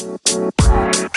Hi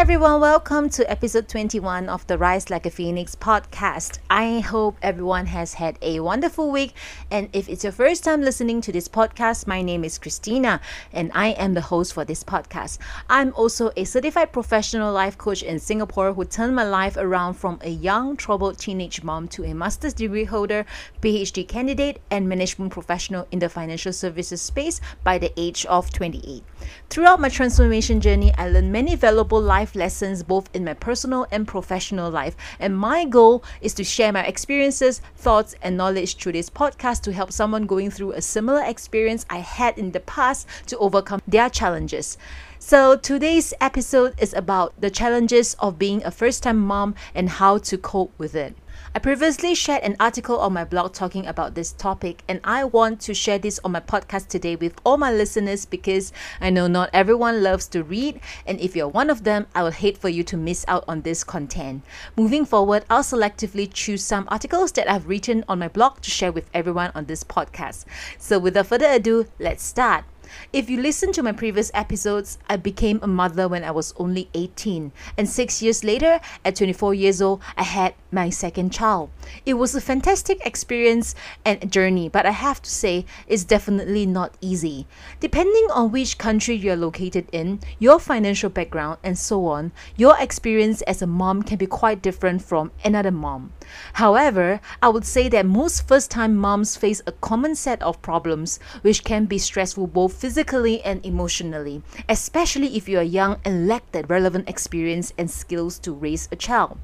everyone, welcome to episode 21 of the Rise Like a Phoenix podcast. I hope everyone has had a wonderful week. And if it's your first time listening to this podcast, my name is Christina and I am the host for this podcast. I'm also a certified professional life coach in Singapore who turned my life around from a young, troubled teenage mom to a master's degree holder, PhD candidate, and management professional in the financial services space by the age of 28. Throughout my transformation journey, I learned many valuable life lessons both in my personal and professional life. And my goal is to share my experiences, thoughts, and knowledge through this podcast to help someone going through a similar experience I had in the past to overcome their challenges. So, today's episode is about the challenges of being a first time mom and how to cope with it. I previously shared an article on my blog talking about this topic, and I want to share this on my podcast today with all my listeners because I know not everyone loves to read, and if you're one of them, I would hate for you to miss out on this content. Moving forward, I'll selectively choose some articles that I've written on my blog to share with everyone on this podcast. So, without further ado, let's start. If you listen to my previous episodes, I became a mother when I was only 18, and six years later, at 24 years old, I had my second child. It was a fantastic experience and journey, but I have to say, it's definitely not easy. Depending on which country you're located in, your financial background, and so on, your experience as a mom can be quite different from another mom. However, I would say that most first time moms face a common set of problems which can be stressful both physically and emotionally, especially if you are young and lack the relevant experience and skills to raise a child.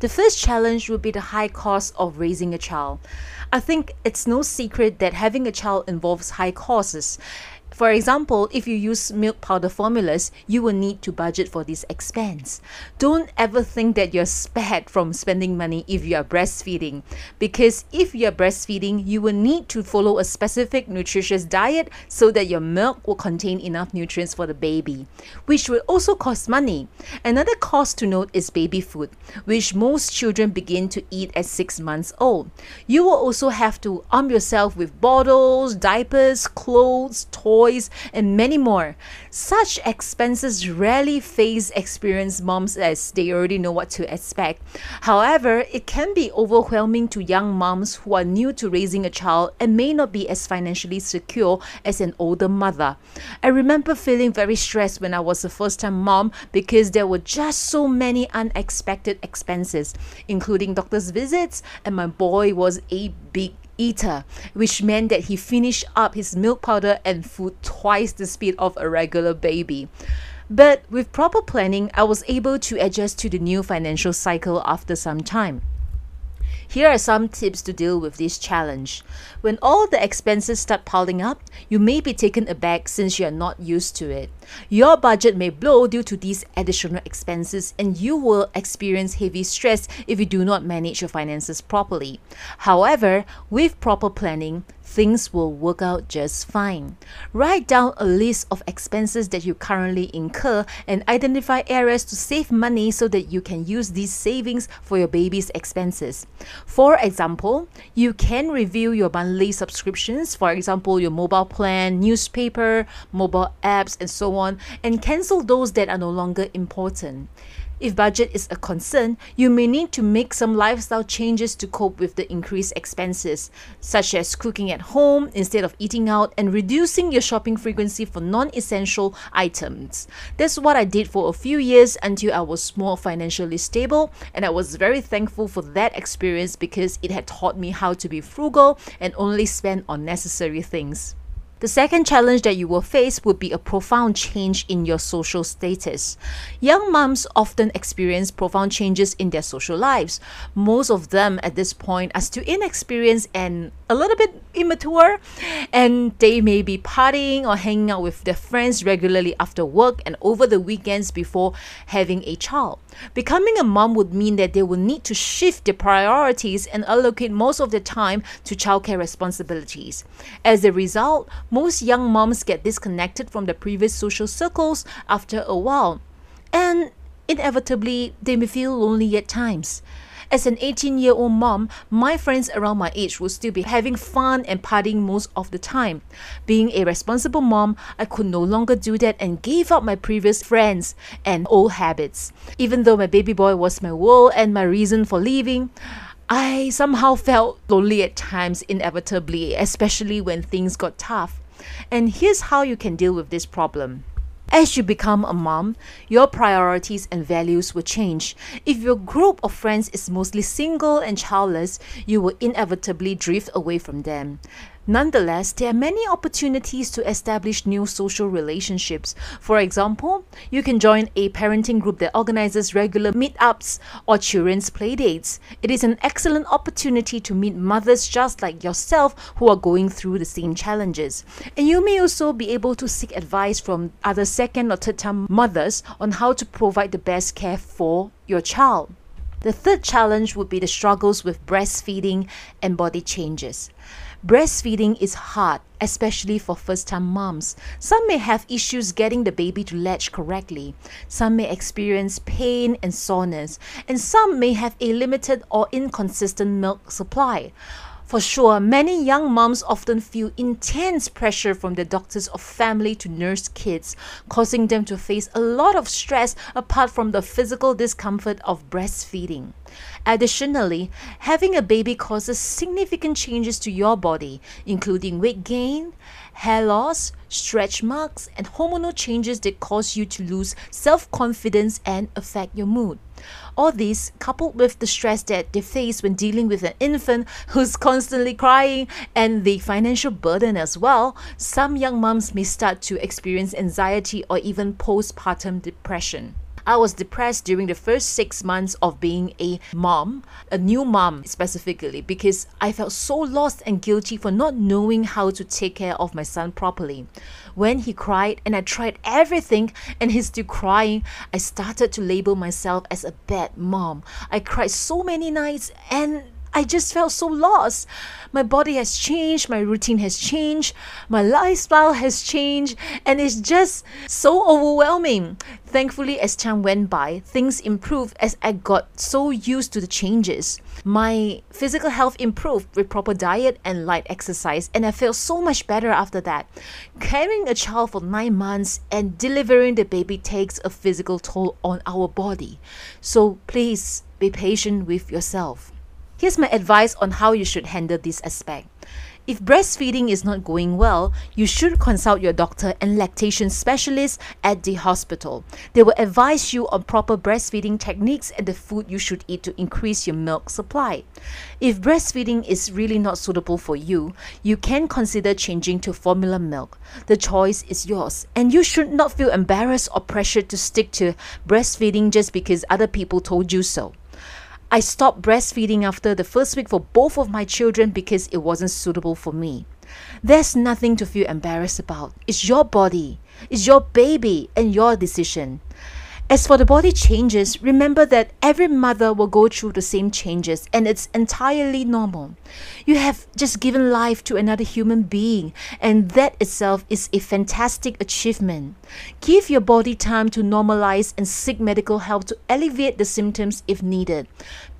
The first challenge would be the high cost of raising a child. I think it's no secret that having a child involves high costs. For example, if you use milk powder formulas, you will need to budget for this expense. Don't ever think that you're spared from spending money if you are breastfeeding, because if you are breastfeeding, you will need to follow a specific nutritious diet so that your milk will contain enough nutrients for the baby, which will also cost money. Another cost to note is baby food, which most children begin to eat at 6 months old. You will also have to arm yourself with bottles, diapers, clothes, toys, toys, and many more. Such expenses rarely face experienced moms as they already know what to expect. However, it can be overwhelming to young moms who are new to raising a child and may not be as financially secure as an older mother. I remember feeling very stressed when I was a first time mom because there were just so many unexpected expenses, including doctor's visits, and my boy was a big eater, which meant that he finished up his milk powder and food twice the speed of a regular baby. But with proper planning, I was able to adjust to the new financial cycle after some time. Here are some tips to deal with this challenge. When all the expenses start piling up, you may be taken aback since you are not used to it. Your budget may blow due to these additional expenses, and you will experience heavy stress if you do not manage your finances properly. However, with proper planning, things will work out just fine. Write down a list of expenses that you currently incur and identify areas to save money so that you can use these savings for your baby's expenses. For example, you can review your monthly subscriptions, for example, your mobile plan, newspaper, mobile apps, and so on, and cancel those that are no longer important. If budget is a concern, you may need to make some lifestyle changes to cope with the increased expenses, such as cooking at home instead of eating out and reducing your shopping frequency for non essential items. That's what I did for a few years until I was more financially stable, and I was very thankful for that experience because it had taught me how to be frugal and only spend on necessary things. The second challenge that you will face would be a profound change in your social status. Young moms often experience profound changes in their social lives. Most of them at this point are still inexperienced and a little bit immature, and they may be partying or hanging out with their friends regularly after work and over the weekends before having a child. Becoming a mom would mean that they will need to shift their priorities and allocate most of their time to childcare responsibilities. As a result, most young moms get disconnected from their previous social circles after a while, and inevitably they may feel lonely at times. As an 18 year old mom, my friends around my age would still be having fun and partying most of the time. Being a responsible mom, I could no longer do that and gave up my previous friends and old habits. Even though my baby boy was my world and my reason for leaving, I somehow felt lonely at times, inevitably, especially when things got tough. And here's how you can deal with this problem. As you become a mom, your priorities and values will change. If your group of friends is mostly single and childless, you will inevitably drift away from them. Nonetheless, there are many opportunities to establish new social relationships. For example, you can join a parenting group that organizes regular meetups or children's playdates. It is an excellent opportunity to meet mothers just like yourself who are going through the same challenges. And you may also be able to seek advice from other second or third time mothers on how to provide the best care for your child. The third challenge would be the struggles with breastfeeding and body changes. Breastfeeding is hard, especially for first time moms. Some may have issues getting the baby to latch correctly. Some may experience pain and soreness, and some may have a limited or inconsistent milk supply. For sure, many young moms often feel intense pressure from the doctors or family to nurse kids, causing them to face a lot of stress apart from the physical discomfort of breastfeeding. Additionally, having a baby causes significant changes to your body, including weight gain, hair loss, stretch marks, and hormonal changes that cause you to lose self confidence and affect your mood. All this, coupled with the stress that they face when dealing with an infant who's constantly crying and the financial burden as well, some young moms may start to experience anxiety or even postpartum depression. I was depressed during the first six months of being a mom, a new mom specifically, because I felt so lost and guilty for not knowing how to take care of my son properly. When he cried and I tried everything and he's still crying, I started to label myself as a bad mom. I cried so many nights and I just felt so lost. My body has changed, my routine has changed, my lifestyle has changed, and it's just so overwhelming. Thankfully, as time went by, things improved as I got so used to the changes. My physical health improved with proper diet and light exercise, and I felt so much better after that. Carrying a child for nine months and delivering the baby takes a physical toll on our body. So please be patient with yourself. Here's my advice on how you should handle this aspect. If breastfeeding is not going well, you should consult your doctor and lactation specialist at the hospital. They will advise you on proper breastfeeding techniques and the food you should eat to increase your milk supply. If breastfeeding is really not suitable for you, you can consider changing to formula milk. The choice is yours, and you should not feel embarrassed or pressured to stick to breastfeeding just because other people told you so. I stopped breastfeeding after the first week for both of my children because it wasn't suitable for me. There's nothing to feel embarrassed about. It's your body, it's your baby, and your decision. As for the body changes, remember that every mother will go through the same changes and it's entirely normal. You have just given life to another human being, and that itself is a fantastic achievement. Give your body time to normalize and seek medical help to alleviate the symptoms if needed.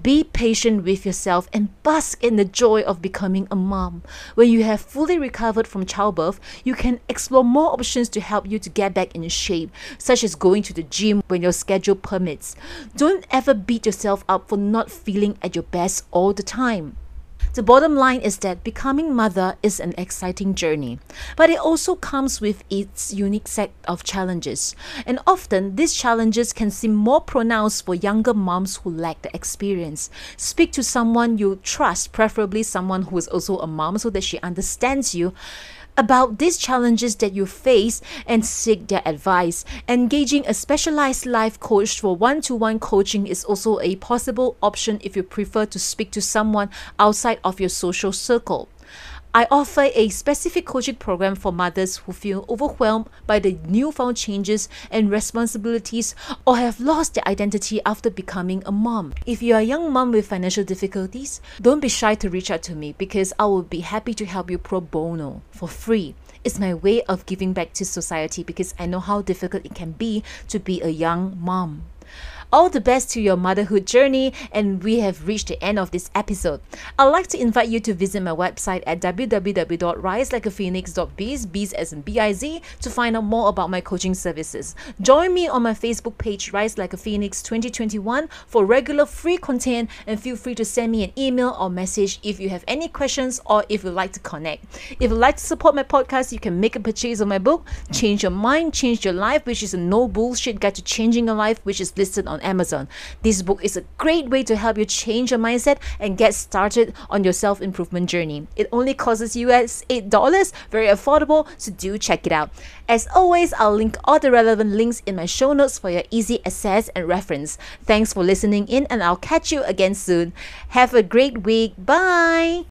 Be patient with yourself and bask in the joy of becoming a mom. When you have fully recovered from childbirth, you can explore more options to help you to get back in shape, such as going to the gym when your schedule permits. Don't ever beat yourself up for not feeling at your best all the time. The bottom line is that becoming mother is an exciting journey, but it also comes with its unique set of challenges. And often, these challenges can seem more pronounced for younger moms who lack the experience. Speak to someone you trust, preferably someone who is also a mom, so that she understands you about these challenges that you face and seek their advice. Engaging a specialized life coach for one to one coaching is also a possible option if you prefer to speak to someone outside of your social circle. I offer a specific coaching program for mothers who feel overwhelmed by the newfound changes and responsibilities or have lost their identity after becoming a mom. If you are a young mom with financial difficulties, don't be shy to reach out to me because I will be happy to help you pro bono for free. It's my way of giving back to society because I know how difficult it can be to be a young mom. All the best to your motherhood journey, and we have reached the end of this episode. I'd like to invite you to visit my website at www.riselikeaphoenix.biz, biz as in B-I-Z, to find out more about my coaching services. Join me on my Facebook page, Rise Like a Phoenix 2021, for regular free content, and feel free to send me an email or message if you have any questions or if you'd like to connect. If you'd like to support my podcast, you can make a purchase of my book, Change Your Mind, Change Your Life, which is a no bullshit guide to changing your life, which is listed on Amazon. This book is a great way to help you change your mindset and get started on your self improvement journey. It only costs US $8, very affordable, so do check it out. As always, I'll link all the relevant links in my show notes for your easy access and reference. Thanks for listening in, and I'll catch you again soon. Have a great week. Bye.